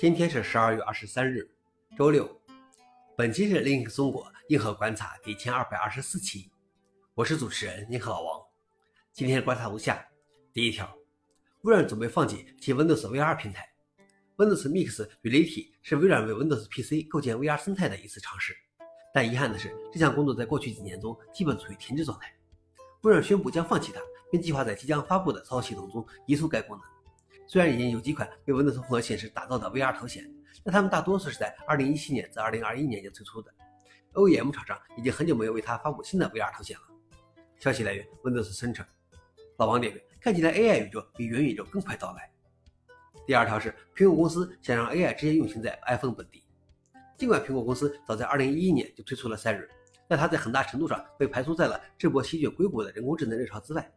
今天是十二月二十三日，周六。本期是 Link 中国硬核观察第一千二百二十四期，我是主持人硬核老王。今天观察如下：第一条，微软准备放弃其 Windows VR 平台。Windows Mix Reality 是微软为 Windows PC 构建 VR 生态的一次尝试，但遗憾的是，这项工作在过去几年中基本处于停滞状态。微软宣布将放弃它，并计划在即将发布的操作系统中移除该功能。虽然已经有几款为 Windows 混合显示打造的 VR 头显，但它们大多数是在2017年至2021年间推出的。OEM 厂商已经很久没有为它发布新的 VR 头显了。消息来源：Windows Center。老王点评：看起来 AI 宇宙比元宇宙更快到来。第二条是苹果公司想让 AI 直接运行在 iPhone 本地。尽管苹果公司早在2011年就推出了 Siri，但它在很大程度上被排除在了这波席卷硅谷的人工智能热潮之外。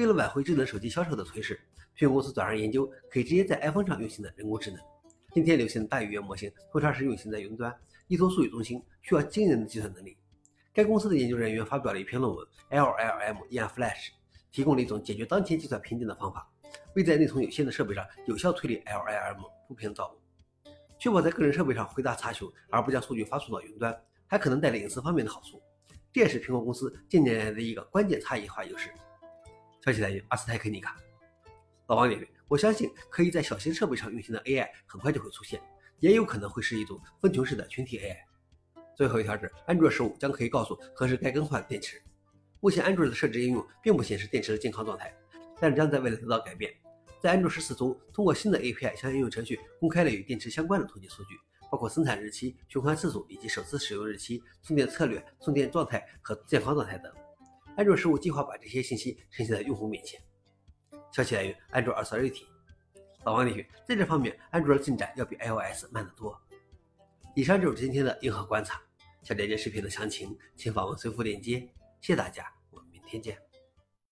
为了挽回智能手机销售的颓势，苹果公司转而研究可以直接在 iPhone 上运行的人工智能。今天流行的大语言模型通常是运行在云端，依托数据中心，需要惊人的计算能力。该公司的研究人员发表了一篇论文，LLM in Flash，提供了一种解决当前计算瓶颈的方法，为在内存有限的设备上有效推理 LLM 铺平道路，确保在个人设备上回答查询，而不将数据发送到云端，还可能带来隐私方面的好处。这也是苹果公司近年来的一个关键差异化优势。消息来源：阿斯泰克尼卡。老王点评：我相信可以在小型设备上运行的 AI 很快就会出现，也有可能会是一种分群式的群体 AI。最后一条是，安卓十五将可以告诉何时该更换电池。目前安卓的设置应用并不显示电池的健康状态，但将在未来得到改变。在安卓十四中，通过新的 API 向应用程序公开了与电池相关的统计数据，包括生产日期、循环次数以及首次使用日期、充电策略、充电状态和健康状态等。安卓十五计划把这些信息呈现在用户面前。消息来源：安卓 Authority。老王同学：在这方面，安卓的进展要比 iOS 慢得多。以上就是今天的硬核观察。想了解视频的详情，请访问随附链接。谢谢大家，我们明天见。